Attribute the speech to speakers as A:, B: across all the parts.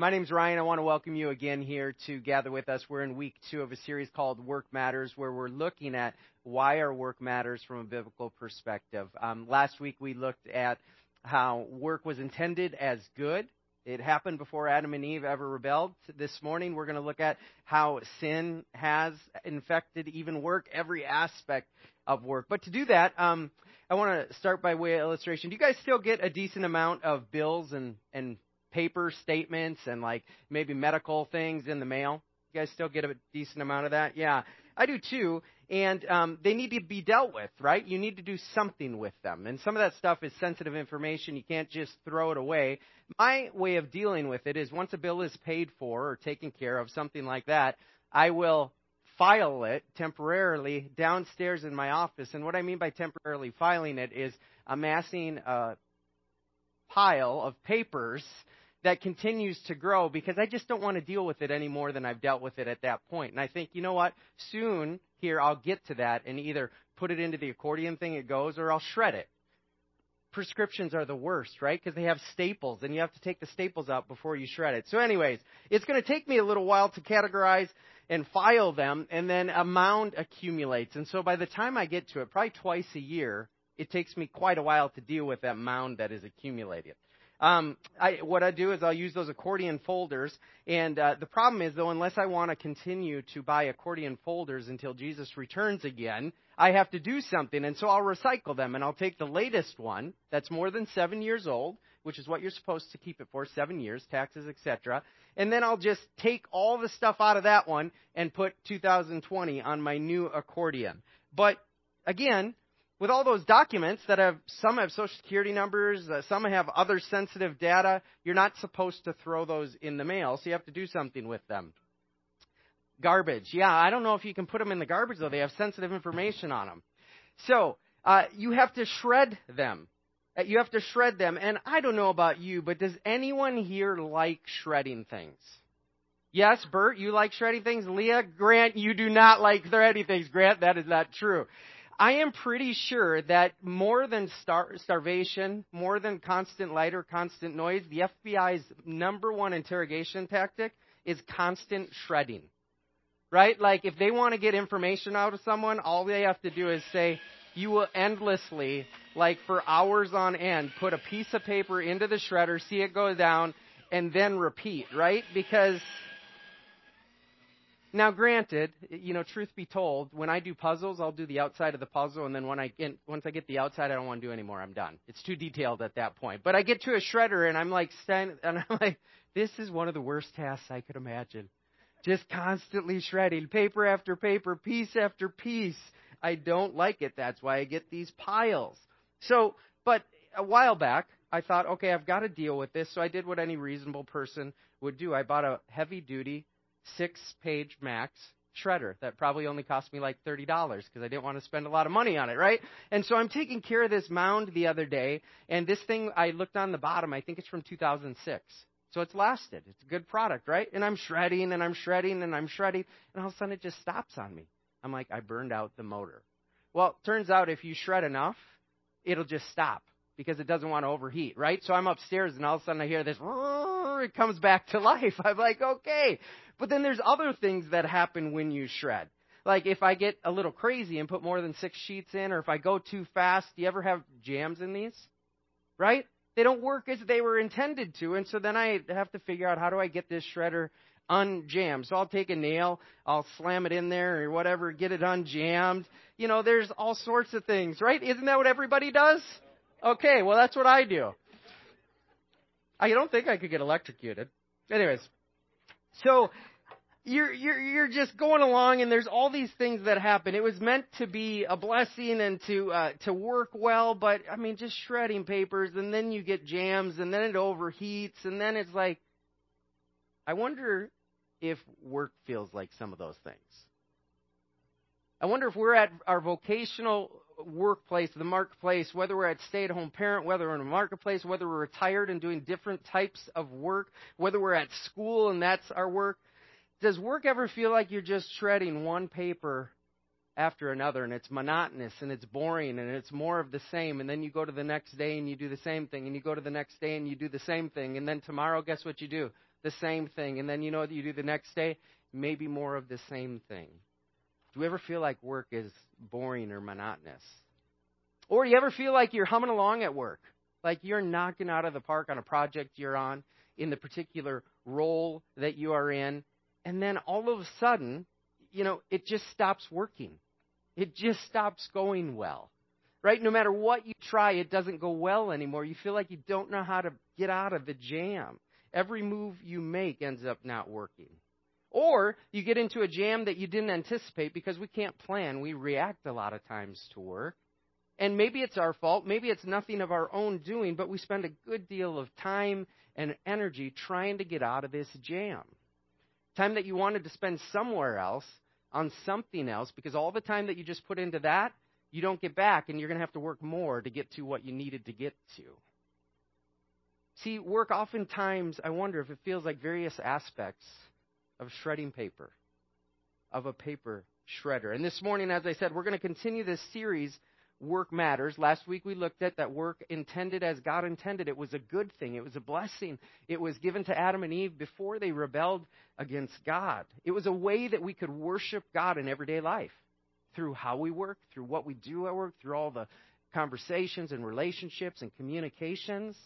A: My name's Ryan. I want to welcome you again here to gather with us. We're in week two of a series called Work Matters, where we're looking at why our work matters from a biblical perspective. Um, last week we looked at how work was intended as good. It happened before Adam and Eve ever rebelled. This morning we're going to look at how sin has infected even work, every aspect of work. But to do that, um, I want to start by way of illustration. Do you guys still get a decent amount of bills and, and paper statements and like maybe medical things in the mail? You guys still get a decent amount of that? Yeah, I do too. And um, they need to be dealt with, right? You need to do something with them. And some of that stuff is sensitive information. You can't just throw it away. My way of dealing with it is once a bill is paid for or taken care of, something like that, I will file it temporarily downstairs in my office. And what I mean by temporarily filing it is amassing a pile of papers that continues to grow because I just don't want to deal with it any more than I've dealt with it at that point. And I think, you know what? Soon here I'll get to that and either put it into the accordion thing it goes or I'll shred it. Prescriptions are the worst, right? Because they have staples and you have to take the staples out before you shred it. So anyways, it's going to take me a little while to categorize and file them, and then a mound accumulates. And so by the time I get to it, probably twice a year, it takes me quite a while to deal with that mound that is accumulated. Um, I, what I do is I'll use those accordion folders, and uh, the problem is though, unless I want to continue to buy accordion folders until Jesus returns again, I have to do something, and so I'll recycle them, and I'll take the latest one that's more than seven years old, which is what you're supposed to keep it for, seven years, taxes, etc. And then I'll just take all the stuff out of that one and put 2020 on my new accordion. But again, with all those documents that have some have social security numbers, uh, some have other sensitive data, you're not supposed to throw those in the mail, so you have to do something with them. Garbage. Yeah, I don't know if you can put them in the garbage though. They have sensitive information on them. So, uh, you have to shred them. Uh, you have to shred them. And I don't know about you, but does anyone here like shredding things? Yes, Bert, you like shredding things. Leah, Grant, you do not like shredding things. Grant, that is not true. I am pretty sure that more than star- starvation, more than constant light or constant noise, the FBI's number one interrogation tactic is constant shredding. Right? Like, if they want to get information out of someone, all they have to do is say, you will endlessly, like for hours on end, put a piece of paper into the shredder, see it go down, and then repeat, right? Because now, granted, you know, truth be told, when I do puzzles, I'll do the outside of the puzzle, and then when I get, once I get the outside, I don't want to do anymore. I'm done. It's too detailed at that point. But I get to a shredder, and I'm like, and I'm like, this is one of the worst tasks I could imagine. Just constantly shredding, paper after paper, piece after piece. I don't like it. That's why I get these piles. So, but a while back, I thought, okay, I've got to deal with this. So I did what any reasonable person would do. I bought a heavy duty six page max shredder that probably only cost me like $30 because I didn't want to spend a lot of money on it, right? And so I'm taking care of this mound the other day, and this thing, I looked on the bottom, I think it's from 2006. So it's lasted. It's a good product, right? And I'm shredding and I'm shredding and I'm shredding, and all of a sudden it just stops on me. I'm like, I burned out the motor. Well, turns out if you shred enough, it'll just stop because it doesn't want to overheat, right? So I'm upstairs and all of a sudden I hear this, it comes back to life. I'm like, okay. But then there's other things that happen when you shred. Like if I get a little crazy and put more than six sheets in, or if I go too fast, do you ever have jams in these? Right? They don't work as they were intended to, and so then I have to figure out how do I get this shredder unjammed. So I'll take a nail, I'll slam it in there or whatever, get it unjammed. You know, there's all sorts of things, right? Isn't that what everybody does? Okay, well that's what I do. I don't think I could get electrocuted. Anyways, so you're you're you're just going along and there's all these things that happen. It was meant to be a blessing and to uh, to work well, but I mean just shredding papers and then you get jams and then it overheats and then it's like I wonder if work feels like some of those things. I wonder if we're at our vocational workplace, the marketplace, whether we're at stay at home parent, whether we're in a marketplace, whether we're retired and doing different types of work, whether we're at school and that's our work. Does work ever feel like you're just shredding one paper after another and it's monotonous and it's boring and it's more of the same and then you go to the next day and you do the same thing and you go to the next day and you do the same thing and then tomorrow guess what you do the same thing. And then you know you do the next day? Maybe more of the same thing. Do you ever feel like work is boring or monotonous? Or do you ever feel like you're humming along at work? Like you're knocking out of the park on a project you're on, in the particular role that you are in, and then all of a sudden, you know, it just stops working. It just stops going well. Right? No matter what you try, it doesn't go well anymore. You feel like you don't know how to get out of the jam. Every move you make ends up not working. Or you get into a jam that you didn't anticipate because we can't plan. We react a lot of times to work. And maybe it's our fault. Maybe it's nothing of our own doing, but we spend a good deal of time and energy trying to get out of this jam. Time that you wanted to spend somewhere else on something else because all the time that you just put into that, you don't get back and you're going to have to work more to get to what you needed to get to. See, work oftentimes, I wonder if it feels like various aspects of shredding paper, of a paper shredder. And this morning, as I said, we're going to continue this series, Work Matters. Last week we looked at that work intended as God intended. It was a good thing, it was a blessing. It was given to Adam and Eve before they rebelled against God. It was a way that we could worship God in everyday life through how we work, through what we do at work, through all the conversations and relationships and communications.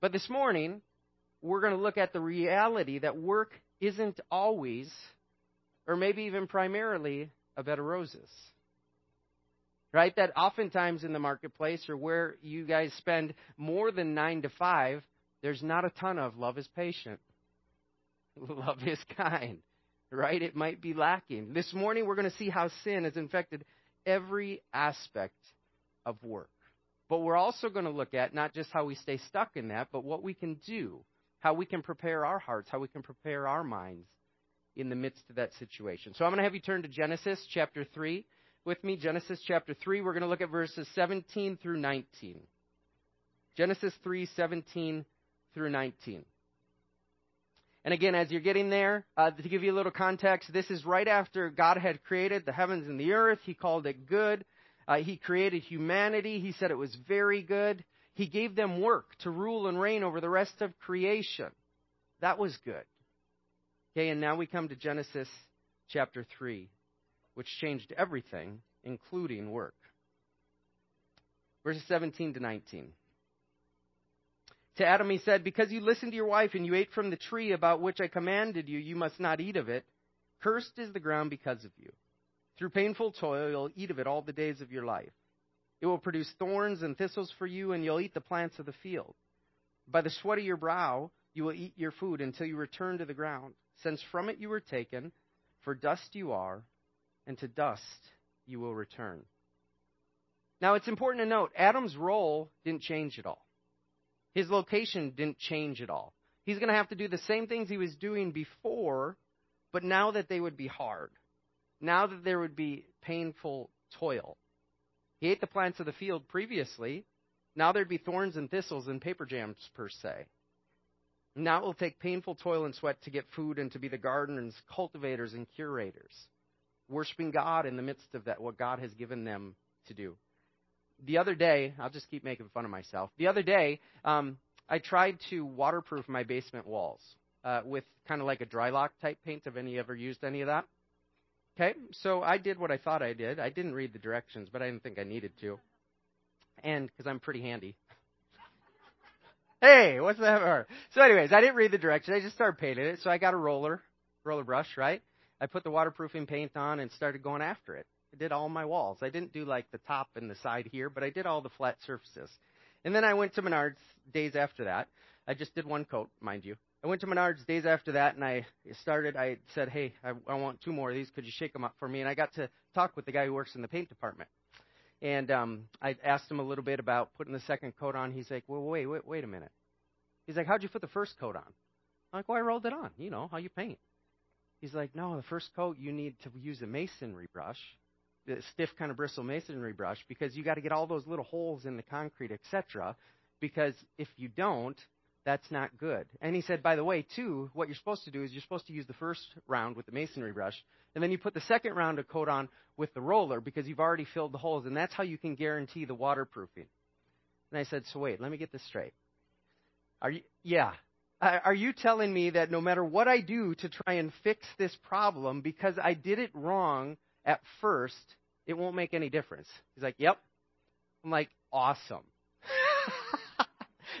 A: But this morning, we're going to look at the reality that work isn't always, or maybe even primarily, a bed of roses. Right? That oftentimes in the marketplace or where you guys spend more than nine to five, there's not a ton of love is patient, love is kind. Right? It might be lacking. This morning we're going to see how sin has infected every aspect of work. But we're also going to look at not just how we stay stuck in that, but what we can do, how we can prepare our hearts, how we can prepare our minds in the midst of that situation. So I'm going to have you turn to Genesis chapter 3 with me. Genesis chapter 3, we're going to look at verses 17 through 19. Genesis 3, 17 through 19. And again, as you're getting there, uh, to give you a little context, this is right after God had created the heavens and the earth. He called it good. Uh, he created humanity. He said it was very good. He gave them work to rule and reign over the rest of creation. That was good. Okay, and now we come to Genesis chapter 3, which changed everything, including work. Verses 17 to 19. To Adam he said, Because you listened to your wife and you ate from the tree about which I commanded you, you must not eat of it. Cursed is the ground because of you. Through painful toil, you'll eat of it all the days of your life. It will produce thorns and thistles for you, and you'll eat the plants of the field. By the sweat of your brow, you will eat your food until you return to the ground, since from it you were taken, for dust you are, and to dust you will return. Now, it's important to note Adam's role didn't change at all. His location didn't change at all. He's going to have to do the same things he was doing before, but now that they would be hard now that there would be painful toil. He ate the plants of the field previously. Now there'd be thorns and thistles and paper jams, per se. Now it will take painful toil and sweat to get food and to be the gardeners, cultivators, and curators, worshiping God in the midst of that, what God has given them to do. The other day, I'll just keep making fun of myself. The other day, um, I tried to waterproof my basement walls uh, with kind of like a Drylok type paint. Have any ever used any of that? Okay, so I did what I thought I did. I didn't read the directions, but I didn't think I needed to. And because I'm pretty handy. hey, what's that? So, anyways, I didn't read the directions. I just started painting it. So I got a roller, roller brush, right? I put the waterproofing paint on and started going after it. I did all my walls. I didn't do like the top and the side here, but I did all the flat surfaces. And then I went to Menards days after that. I just did one coat, mind you. I went to Menards days after that, and I started. I said, "Hey, I, I want two more of these. Could you shake them up for me?" And I got to talk with the guy who works in the paint department. And um, I asked him a little bit about putting the second coat on. He's like, "Well, wait, wait, wait a minute." He's like, "How'd you put the first coat on?" I'm like, "Well, I rolled it on. You know how you paint." He's like, "No, the first coat you need to use a masonry brush, the stiff kind of bristle masonry brush, because you got to get all those little holes in the concrete, etc. Because if you don't, that's not good. And he said, by the way, too, what you're supposed to do is you're supposed to use the first round with the masonry brush, and then you put the second round of coat on with the roller because you've already filled the holes, and that's how you can guarantee the waterproofing. And I said, so wait, let me get this straight. Are you? Yeah. are you telling me that no matter what I do to try and fix this problem, because I did it wrong at first, it won't make any difference? He's like, Yep. I'm like, Awesome.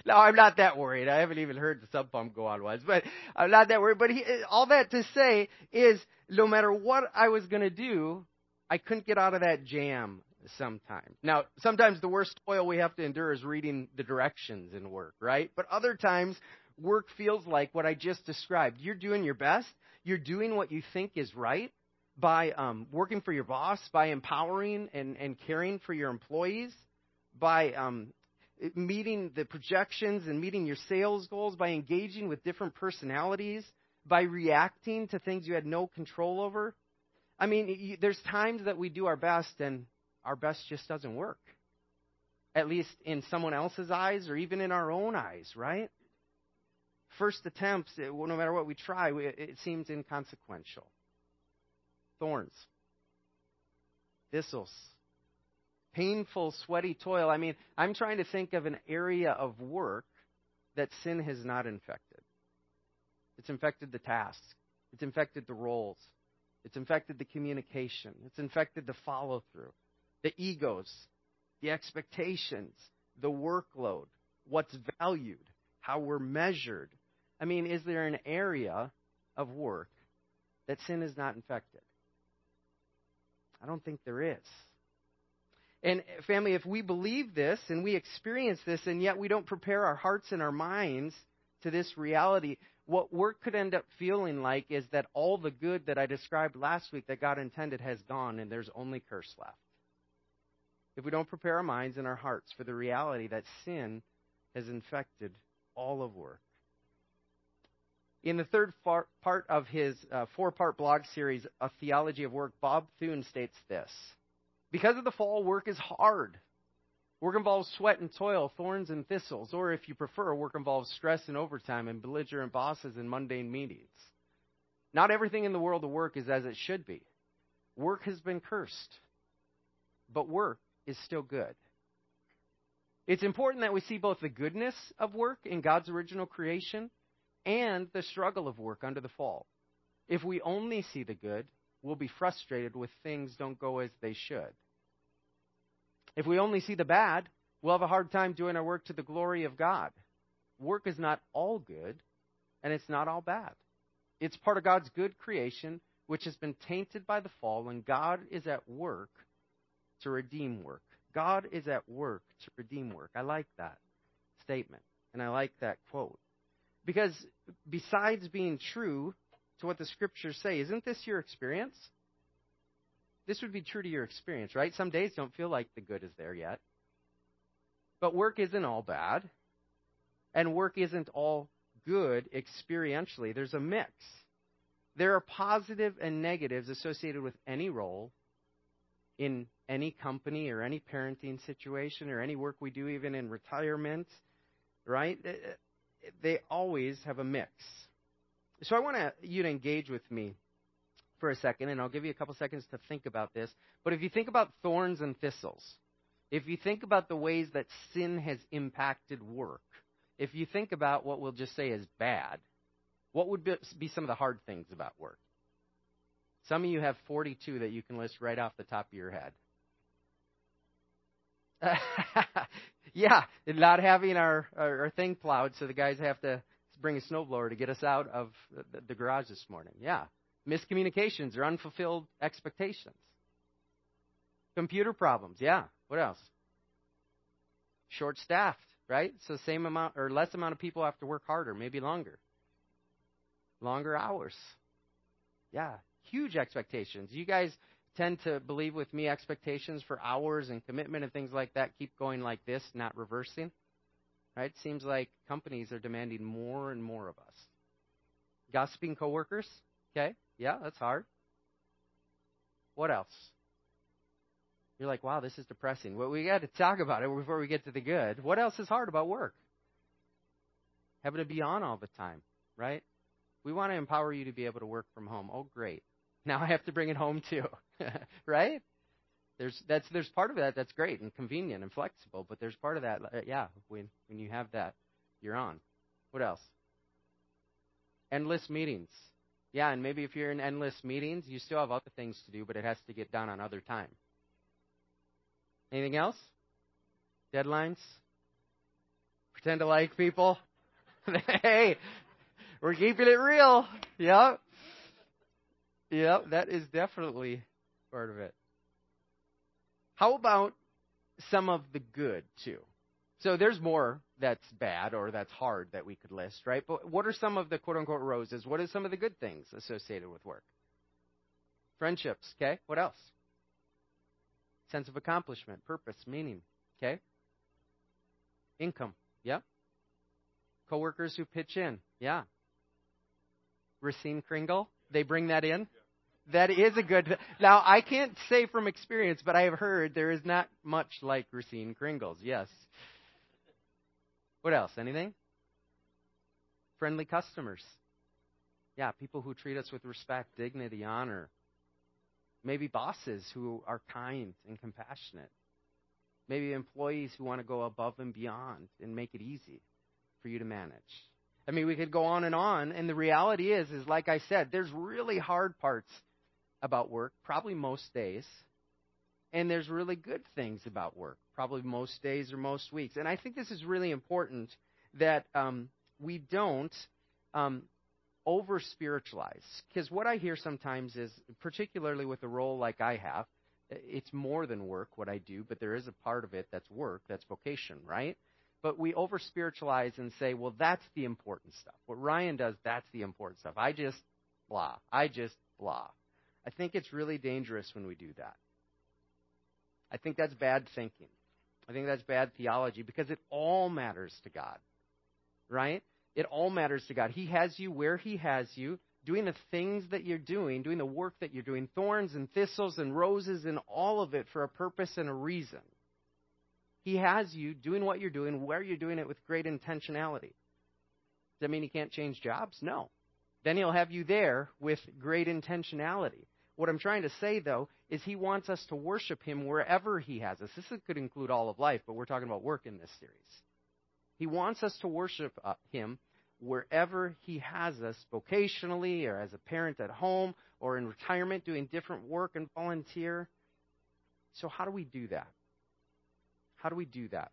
A: no, I'm not that worried. I haven't even heard the sub pump go on once, but I'm not that worried. But he, all that to say is, no matter what I was going to do, I couldn't get out of that jam sometimes. Now, sometimes the worst toil we have to endure is reading the directions in work, right? But other times, work feels like what I just described. You're doing your best. You're doing what you think is right by um, working for your boss, by empowering and, and caring for your employees, by um, meeting the projections and meeting your sales goals, by engaging with different personalities, by reacting to things you had no control over. I mean, there's times that we do our best and our best just doesn't work. At least in someone else's eyes or even in our own eyes, right? First attempts, eh, no matter what we try, it seems inconsequential. Thorns, thistles, painful, sweaty toil. I mean, I'm trying to think of an area of work that sin has not infected. It's infected the tasks, it's infected the roles, it's infected the communication, it's infected the follow through, the egos, the expectations, the workload, what's valued, how we're measured. I mean, is there an area of work that sin is not infected? I don't think there is. And family, if we believe this and we experience this and yet we don't prepare our hearts and our minds to this reality, what work could end up feeling like is that all the good that I described last week that God intended has gone and there's only curse left. If we don't prepare our minds and our hearts for the reality that sin has infected all of work. In the third far, part of his uh, four part blog series, A Theology of Work, Bob Thune states this Because of the fall, work is hard. Work involves sweat and toil, thorns and thistles, or if you prefer, work involves stress and overtime and belligerent bosses and mundane meetings. Not everything in the world of work is as it should be. Work has been cursed, but work is still good. It's important that we see both the goodness of work in God's original creation and the struggle of work under the fall. If we only see the good, we'll be frustrated with things don't go as they should. If we only see the bad, we'll have a hard time doing our work to the glory of God. Work is not all good, and it's not all bad. It's part of God's good creation, which has been tainted by the fall, and God is at work to redeem work. God is at work to redeem work. I like that statement, and I like that quote. Because besides being true to what the scriptures say, isn't this your experience? This would be true to your experience, right? Some days don't feel like the good is there yet. But work isn't all bad, and work isn't all good experientially. There's a mix. There are positive and negatives associated with any role in any company or any parenting situation or any work we do, even in retirement, right? they always have a mix. So I want you to engage with me for a second, and I'll give you a couple seconds to think about this. But if you think about thorns and thistles, if you think about the ways that sin has impacted work, if you think about what we'll just say is bad, what would be some of the hard things about work? Some of you have 42 that you can list right off the top of your head. yeah, not having our, our, our thing plowed, so the guys have to bring a snowblower to get us out of the, the garage this morning. Yeah, miscommunications or unfulfilled expectations. Computer problems. Yeah. What else? Short staffed, right? So same amount or less amount of people have to work harder, maybe longer. Longer hours. Yeah, huge expectations. You guys tend to believe with me expectations for hours and commitment and things like that keep going like this, not reversing. Right? Seems like companies are demanding more and more of us. Gossiping coworkers? Okay. Yeah, that's hard. What else? You're like, wow, this is depressing. Well, we got to talk about it before we get to the good. What else is hard about work? Having to be on all the time, right? We want to empower you to be able to work from home. Oh, great. Now I have to bring it home too. right? There's that's there's part of that that's great and convenient and flexible, but there's part of that uh, yeah, when when you have that, you're on. What else? Endless meetings. Yeah, and maybe if you're in endless meetings, you still have other things to do, but it has to get done on other time. Anything else? Deadlines? Pretend to like people? hey, we're keeping it real. Yep. Yep, that is definitely part of it. How about some of the good, too? So there's more that's bad or that's hard that we could list, right? But what are some of the quote unquote roses? What are some of the good things associated with work? Friendships, okay? What else? Sense of accomplishment, purpose, meaning, okay? Income, yeah? Coworkers who pitch in, yeah. Racine Kringle, they bring that in? That is a good. Now, I can't say from experience, but I have heard there is not much like Racine Kringles. Yes. What else? Anything? Friendly customers. Yeah, people who treat us with respect, dignity, honor. Maybe bosses who are kind and compassionate. Maybe employees who want to go above and beyond and make it easy for you to manage. I mean, we could go on and on, and the reality is, is like I said, there's really hard parts about work, probably most days, and there's really good things about work, probably most days or most weeks. And I think this is really important that um, we don't um, over spiritualize. Because what I hear sometimes is, particularly with a role like I have, it's more than work what I do, but there is a part of it that's work, that's vocation, right? But we over spiritualize and say, well, that's the important stuff. What Ryan does, that's the important stuff. I just blah. I just blah. I think it's really dangerous when we do that. I think that's bad thinking. I think that's bad theology because it all matters to God. Right? It all matters to God. He has you where He has you, doing the things that you're doing, doing the work that you're doing, thorns and thistles and roses and all of it for a purpose and a reason. He has you doing what you're doing, where you're doing it with great intentionality. Does that mean He can't change jobs? No. Then He'll have you there with great intentionality. What I'm trying to say, though, is he wants us to worship him wherever he has us. This could include all of life, but we're talking about work in this series. He wants us to worship uh, him wherever he has us, vocationally or as a parent at home or in retirement doing different work and volunteer. So, how do we do that? How do we do that?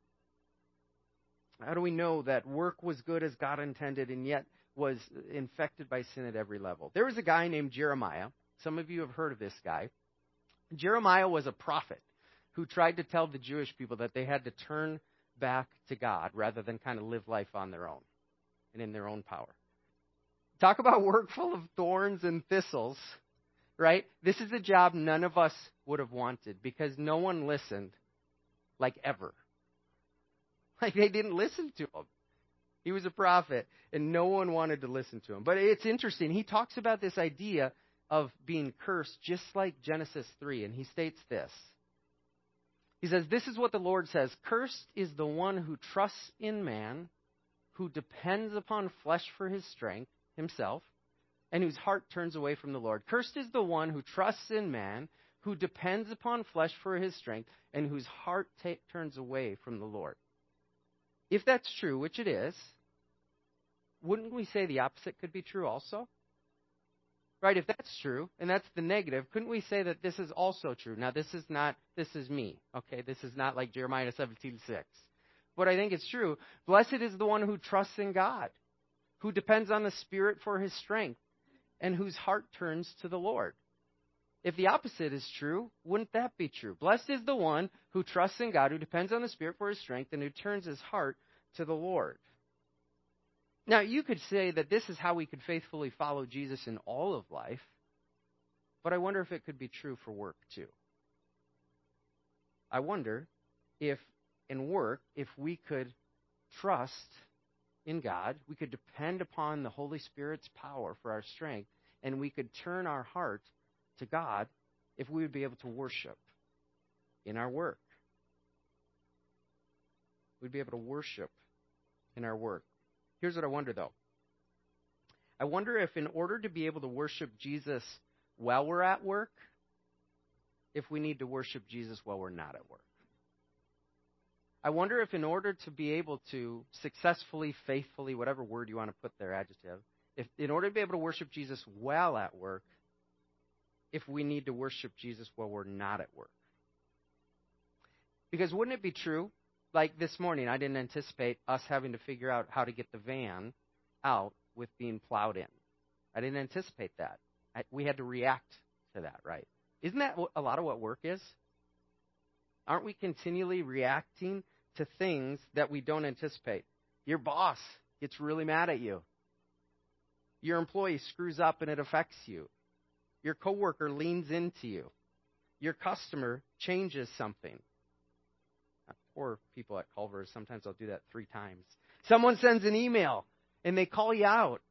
A: How do we know that work was good as God intended and yet was infected by sin at every level? There was a guy named Jeremiah some of you have heard of this guy. Jeremiah was a prophet who tried to tell the Jewish people that they had to turn back to God rather than kind of live life on their own and in their own power. Talk about work full of thorns and thistles, right? This is a job none of us would have wanted because no one listened like ever. Like they didn't listen to him. He was a prophet and no one wanted to listen to him. But it's interesting. He talks about this idea of being cursed, just like Genesis 3. And he states this He says, This is what the Lord says Cursed is the one who trusts in man, who depends upon flesh for his strength, himself, and whose heart turns away from the Lord. Cursed is the one who trusts in man, who depends upon flesh for his strength, and whose heart turns away from the Lord. If that's true, which it is, wouldn't we say the opposite could be true also? Right? If that's true, and that's the negative, couldn't we say that this is also true? Now, this is not, this is me, okay? This is not like Jeremiah 17 6. But I think it's true. Blessed is the one who trusts in God, who depends on the Spirit for his strength, and whose heart turns to the Lord. If the opposite is true, wouldn't that be true? Blessed is the one who trusts in God, who depends on the Spirit for his strength, and who turns his heart to the Lord. Now, you could say that this is how we could faithfully follow Jesus in all of life, but I wonder if it could be true for work too. I wonder if in work, if we could trust in God, we could depend upon the Holy Spirit's power for our strength, and we could turn our heart to God if we would be able to worship in our work. We'd be able to worship in our work. Here's what I wonder, though. I wonder if, in order to be able to worship Jesus while we're at work, if we need to worship Jesus while we're not at work. I wonder if, in order to be able to successfully, faithfully, whatever word you want to put there, adjective, if in order to be able to worship Jesus while at work, if we need to worship Jesus while we're not at work. Because wouldn't it be true? Like this morning, I didn't anticipate us having to figure out how to get the van out with being plowed in. I didn't anticipate that. I, we had to react to that, right? Isn't that a lot of what work is? Aren't we continually reacting to things that we don't anticipate? Your boss gets really mad at you. Your employee screws up and it affects you. Your coworker leans into you. Your customer changes something. Poor people at Culver's, sometimes I'll do that three times. Someone sends an email and they call you out.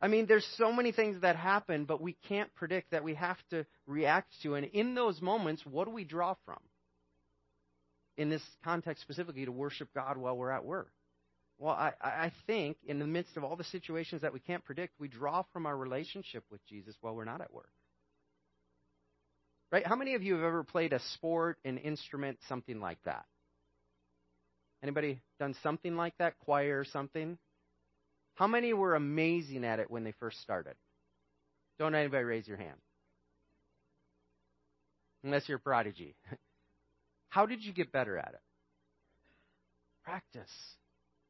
A: I mean, there's so many things that happen, but we can't predict that we have to react to. And in those moments, what do we draw from? In this context specifically, to worship God while we're at work. Well, I, I think in the midst of all the situations that we can't predict, we draw from our relationship with Jesus while we're not at work. Right? How many of you have ever played a sport, an instrument, something like that? Anybody done something like that? Choir or something? How many were amazing at it when they first started? Don't anybody raise your hand. Unless you're a prodigy. How did you get better at it? Practice.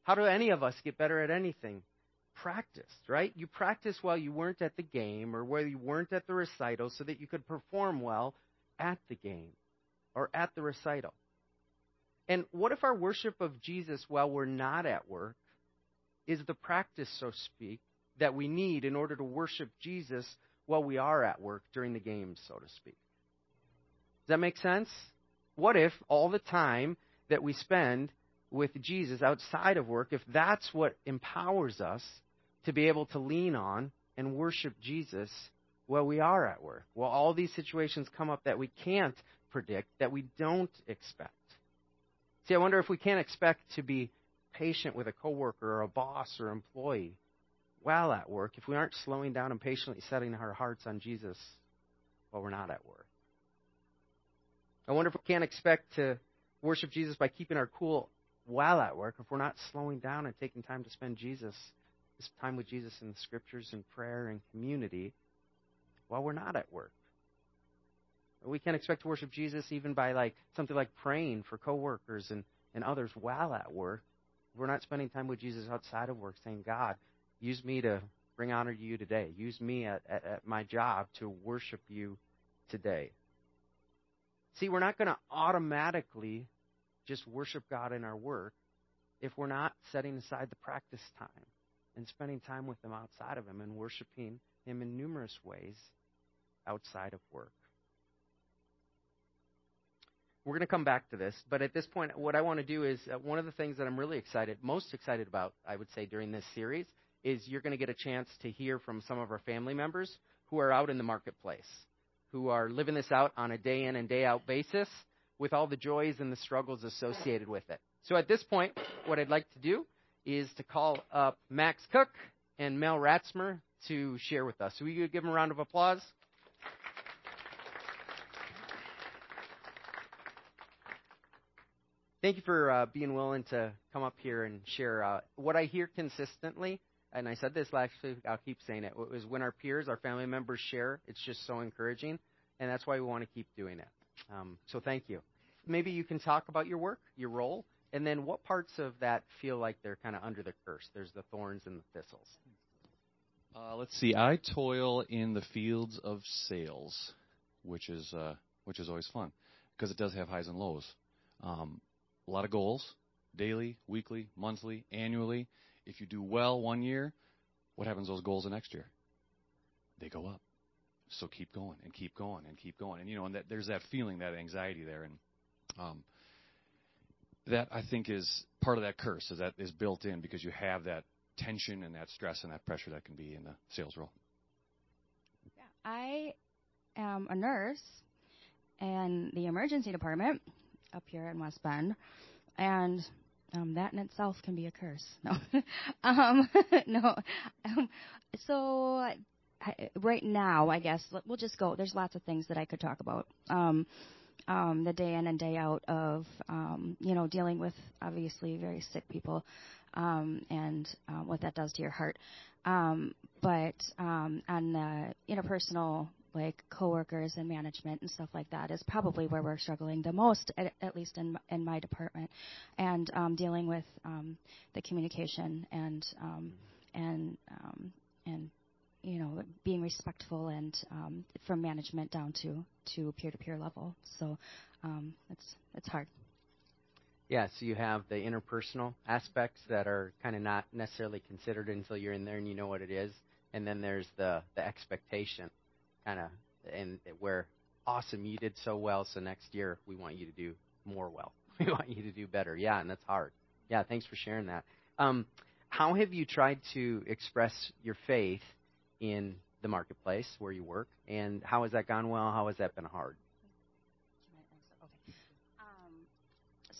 A: How do any of us get better at anything? Practiced, right? You practiced while you weren't at the game or while you weren't at the recital so that you could perform well at the game or at the recital. And what if our worship of Jesus while we're not at work is the practice, so to speak, that we need in order to worship Jesus while we are at work during the game, so to speak? Does that make sense? What if all the time that we spend with Jesus outside of work, if that's what empowers us to be able to lean on and worship Jesus while we are at work, while all these situations come up that we can't predict, that we don't expect. See, I wonder if we can't expect to be patient with a coworker or a boss or employee while at work if we aren't slowing down and patiently setting our hearts on Jesus while we're not at work. I wonder if we can't expect to worship Jesus by keeping our cool while at work, if we're not slowing down and taking time to spend Jesus, this time with Jesus in the scriptures and prayer and community, while we're not at work. We can't expect to worship Jesus even by like something like praying for coworkers and, and others while at work. We're not spending time with Jesus outside of work saying, God, use me to bring honor to you today. Use me at, at, at my job to worship you today. See, we're not going to automatically just worship God in our work if we're not setting aside the practice time and spending time with Him outside of Him and worshiping Him in numerous ways outside of work. We're going to come back to this, but at this point, what I want to do is uh, one of the things that I'm really excited, most excited about, I would say, during this series, is you're going to get a chance to hear from some of our family members who are out in the marketplace, who are living this out on a day in and day out basis, with all the joys and the struggles associated with it. So at this point, what I'd like to do is to call up Max Cook and Mel Ratzmer to share with us. So we give them a round of applause. Thank you for uh, being willing to come up here and share. Uh, what I hear consistently, and I said this last week, I'll keep saying it, is when our peers, our family members share, it's just so encouraging, and that's why we want to keep doing it. Um, so thank you. Maybe you can talk about your work, your role, and then what parts of that feel like they're kind of under the curse? There's the thorns and the thistles.
B: Uh, let's see. I toil in the fields of sales, which is uh, which is always fun because it does have highs and lows. Um, a lot of goals, daily, weekly, monthly, annually. If you do well one year, what happens to those goals the next year? They go up. So keep going and keep going and keep going. And you know, and that, there's that feeling, that anxiety there, and um, that I think is part of that curse. Is that is built in because you have that tension and that stress and that pressure that can be in the sales role.
C: Yeah, I am a nurse in the emergency department up here in West Bend, and um, that in itself can be a curse. No, um, no. Um, so right now, I guess we'll just go. There's lots of things that I could talk about. Um, um, the day in and day out of um, you know dealing with obviously very sick people um, and uh, what that does to your heart. Um, but um, on the interpersonal like coworkers and management and stuff like that is probably where we're struggling the most, at, at least in in my department, and um, dealing with um, the communication and um, and um, and you know being respectful and um, from management down to to peer to peer level. So um, it's it's hard.
A: Yeah, so you have the interpersonal aspects that are kind of not necessarily considered until you're in there and you know what it is, and then there's the the expectation, kind of, and where awesome you did so well, so next year we want you to do more well. We want you to do better. Yeah, and that's hard. Yeah, thanks for sharing that. Um, how have you tried to express your faith in the marketplace where you work, and how has that gone well? How has that been hard?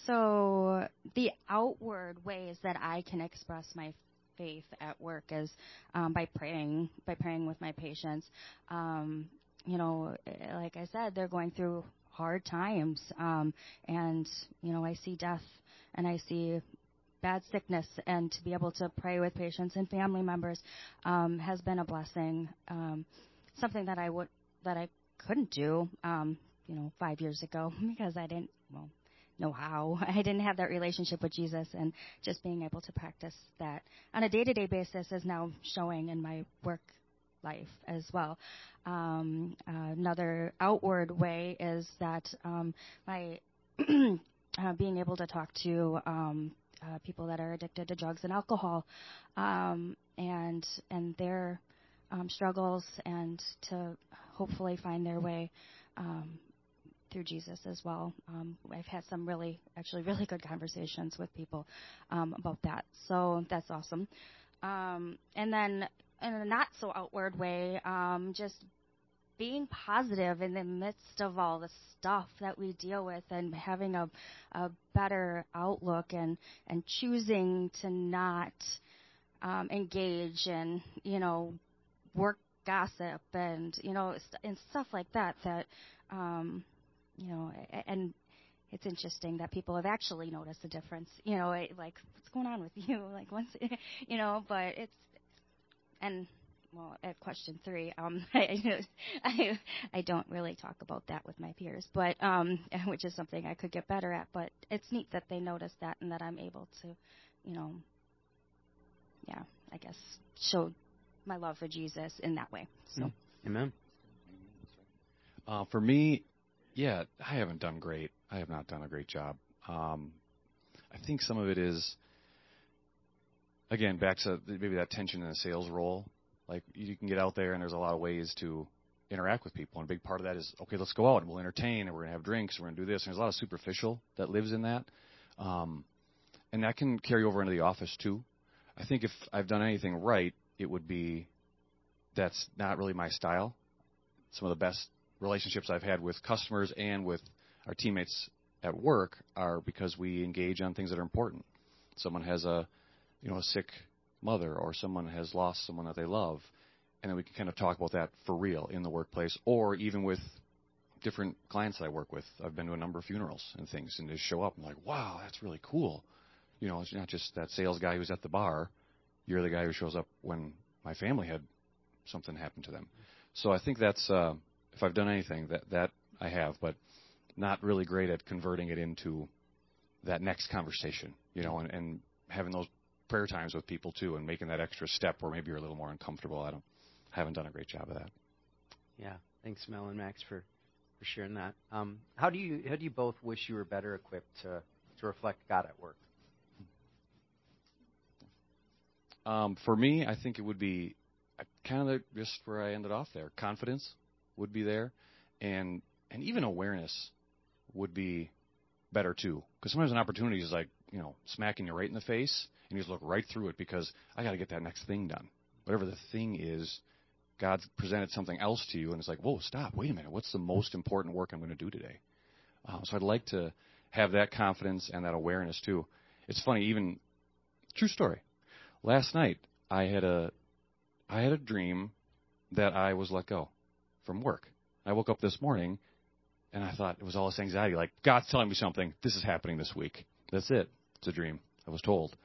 C: So the outward ways that I can express my faith at work is um, by praying, by praying with my patients. Um, you know, like I said, they're going through hard times, um, and you know, I see death and I see bad sickness, and to be able to pray with patients and family members um, has been a blessing. Um, something that I would that I couldn't do, um, you know, five years ago because I didn't well know how. I didn't have that relationship with Jesus, and just being able to practice that on a day to day basis is now showing in my work life as well. Um, uh, another outward way is that um, my uh, being able to talk to um, uh, people that are addicted to drugs and alcohol, um, and and their um, struggles, and to hopefully find their way um, through Jesus as well. Um, I've had some really, actually, really good conversations with people um, about that. So that's awesome. Um, and then, in a not so outward way, um, just being positive in the midst of all the stuff that we deal with and having a, a better outlook and, and choosing to not um, engage in, you know, work gossip and, you know, st- and stuff like that that, um, you know, and it's interesting that people have actually noticed a difference. You know, like what's going on with you? Like once, you know, but it's and well, at question three, um, I, I I don't really talk about that with my peers, but um, which is something I could get better at. But it's neat that they notice that and that I'm able to, you know, yeah, I guess show my love for Jesus in that way. So,
A: mm-hmm. amen.
B: Uh, for me, yeah, I haven't done great. I have not done a great job. Um, I think some of it is, again, back to maybe that tension in a sales role. Like you can get out there, and there's a lot of ways to interact with people, and a big part of that is okay. Let's go out and we'll entertain, and we're gonna have drinks, and we're gonna do this. And there's a lot of superficial that lives in that, um, and that can carry over into the office too. I think if I've done anything right, it would be that's not really my style. Some of the best relationships I've had with customers and with our teammates at work are because we engage on things that are important. Someone has a, you know, a sick mother, or someone has lost someone that they love, and then we can kind of talk about that for real in the workplace, or even with different clients that I work with. I've been to a number of funerals and things, and they show up and like, wow, that's really cool. You know, it's not just that sales guy who's at the bar. You're the guy who shows up when my family had something happen to them. So I think that's uh, if I've done anything, that that I have, but not really great at converting it into that next conversation, you know, and, and having those prayer times with people too, and making that extra step where maybe you're a little more uncomfortable. I don't, I haven't done a great job of that.
A: Yeah, thanks, Mel and Max, for for sharing that. Um, how do you how do you both wish you were better equipped to to reflect God at work?
B: Um, for me, I think it would be kind of just where I ended off there. Confidence would be there, and and even awareness would be better too. Because sometimes an opportunity is like you know smacking you right in the face, you just look right through it because I got to get that next thing done. Whatever the thing is, God's presented something else to you, and it's like, whoa, stop, wait a minute, what's the most important work I'm going to do today? Um, so I'd like to have that confidence and that awareness too. It's funny, even true story. Last night I had a I had a dream that I was let go from work. I woke up this morning And I thought it was all this anxiety, like God's telling me something. This is happening this week. That's it. It's a dream. I was told.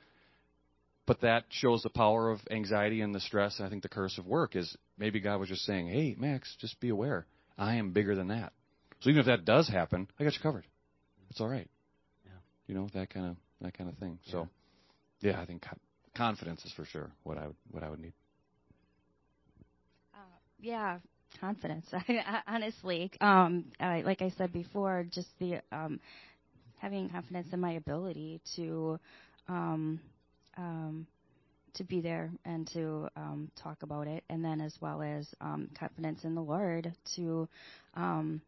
B: But that shows the power of anxiety and the stress. And I think the curse of work is maybe God was just saying, "Hey, Max, just be aware. I am bigger than that." So even if that does happen, I got you covered. It's all right.
A: Yeah.
B: You know that kind of that kind of thing. So, yeah, I think co- confidence is for sure what I would what I would need.
C: Uh, yeah, confidence. I, honestly, um, I, like I said before, just the um, having confidence in my ability to um, um, to be there and to um, talk about it, and then as well as um, confidence in the Lord to um,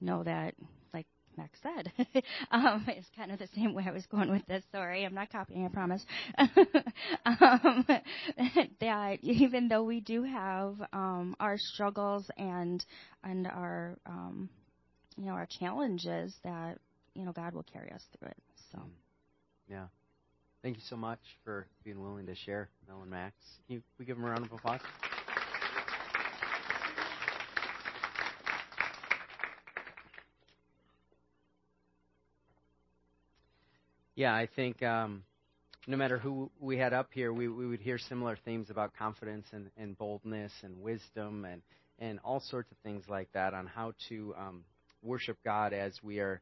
C: know that, like Max said, um, it's kind of the same way I was going with this. Sorry, I'm not copying, I promise. um, that even though we do have um, our struggles and and our um, you know our challenges, that you know God will carry us through it. So.
A: Yeah. Thank you so much for being willing to share, Mel and Max. Can you, we give them a round of applause? Yeah, I think um, no matter who we had up here, we, we would hear similar themes about confidence and, and boldness and wisdom and, and all sorts of things like that on how to um, worship God as we are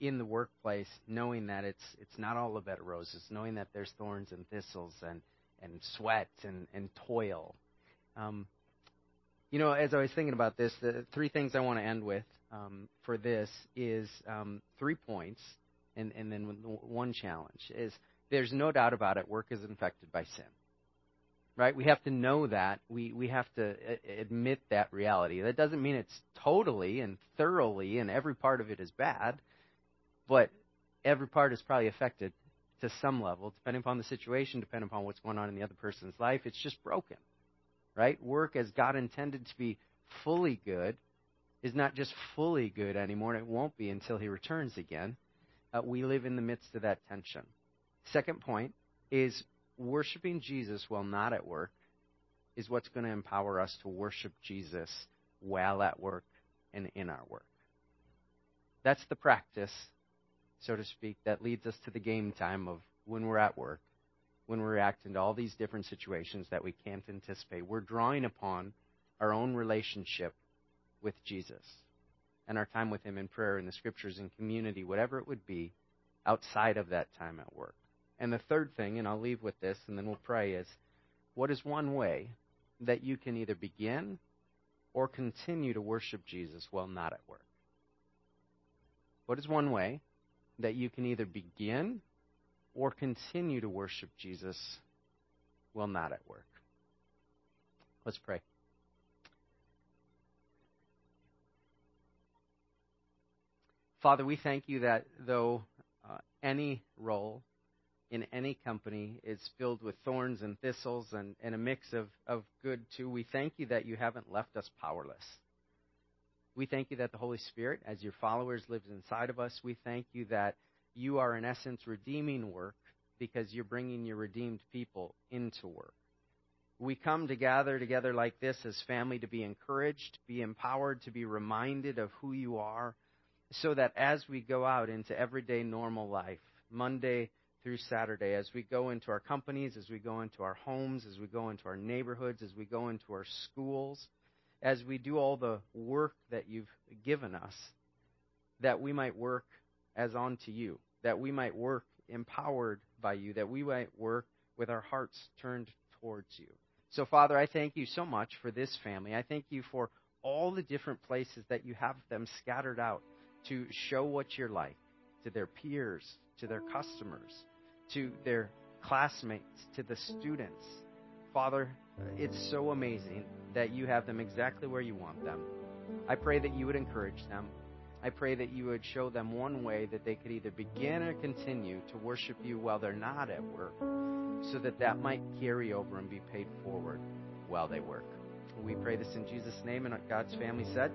A: in the workplace, knowing that it's it's not all a of roses, knowing that there's thorns and thistles and and sweat and and toil. Um, you know, as I was thinking about this, the three things I want to end with um, for this is um, three points, and and then one challenge is there's no doubt about it. Work is infected by sin. Right? We have to know that. We we have to admit that reality. That doesn't mean it's totally and thoroughly and every part of it is bad but every part is probably affected to some level, depending upon the situation, depending upon what's going on in the other person's life. It's just broken, right? Work as God intended to be fully good is not just fully good anymore, and it won't be until He returns again. Uh, we live in the midst of that tension. Second point is worshiping Jesus while not at work is what's going to empower us to worship Jesus while at work and in our work. That's the practice so to speak, that leads us to the game time of when we're at work, when we're reacting to all these different situations that we can't anticipate. We're drawing upon our own relationship with Jesus and our time with Him in prayer, in the scriptures, in community, whatever it would be, outside of that time at work. And the third thing, and I'll leave with this and then we'll pray, is what is one way that you can either begin or continue to worship Jesus while not at work? What is one way that you can either begin or continue to worship Jesus while not at work. Let's pray. Father, we thank you that though uh, any role in any company is filled with thorns and thistles and, and a mix of, of good too, we thank you that you haven't left us powerless. We thank you that the Holy Spirit, as your followers, lives inside of us. We thank you that you are, in essence, redeeming work because you're bringing your redeemed people into work. We come to gather together like this as family to be encouraged, be empowered, to be reminded of who you are, so that as we go out into everyday normal life, Monday through Saturday, as we go into our companies, as we go into our homes, as we go into our neighborhoods, as we go into our schools, as we do all the work that you've given us, that we might work as unto you, that we might work empowered by you, that we might work with our hearts turned towards you. So, Father, I thank you so much for this family. I thank you for all the different places that you have them scattered out to show what you're like to their peers, to their customers, to their classmates, to the students. Father, it's so amazing that you have them exactly where you want them. I pray that you would encourage them. I pray that you would show them one way that they could either begin or continue to worship you while they're not at work, so that that might carry over and be paid forward while they work. We pray this in Jesus' name, and God's family said.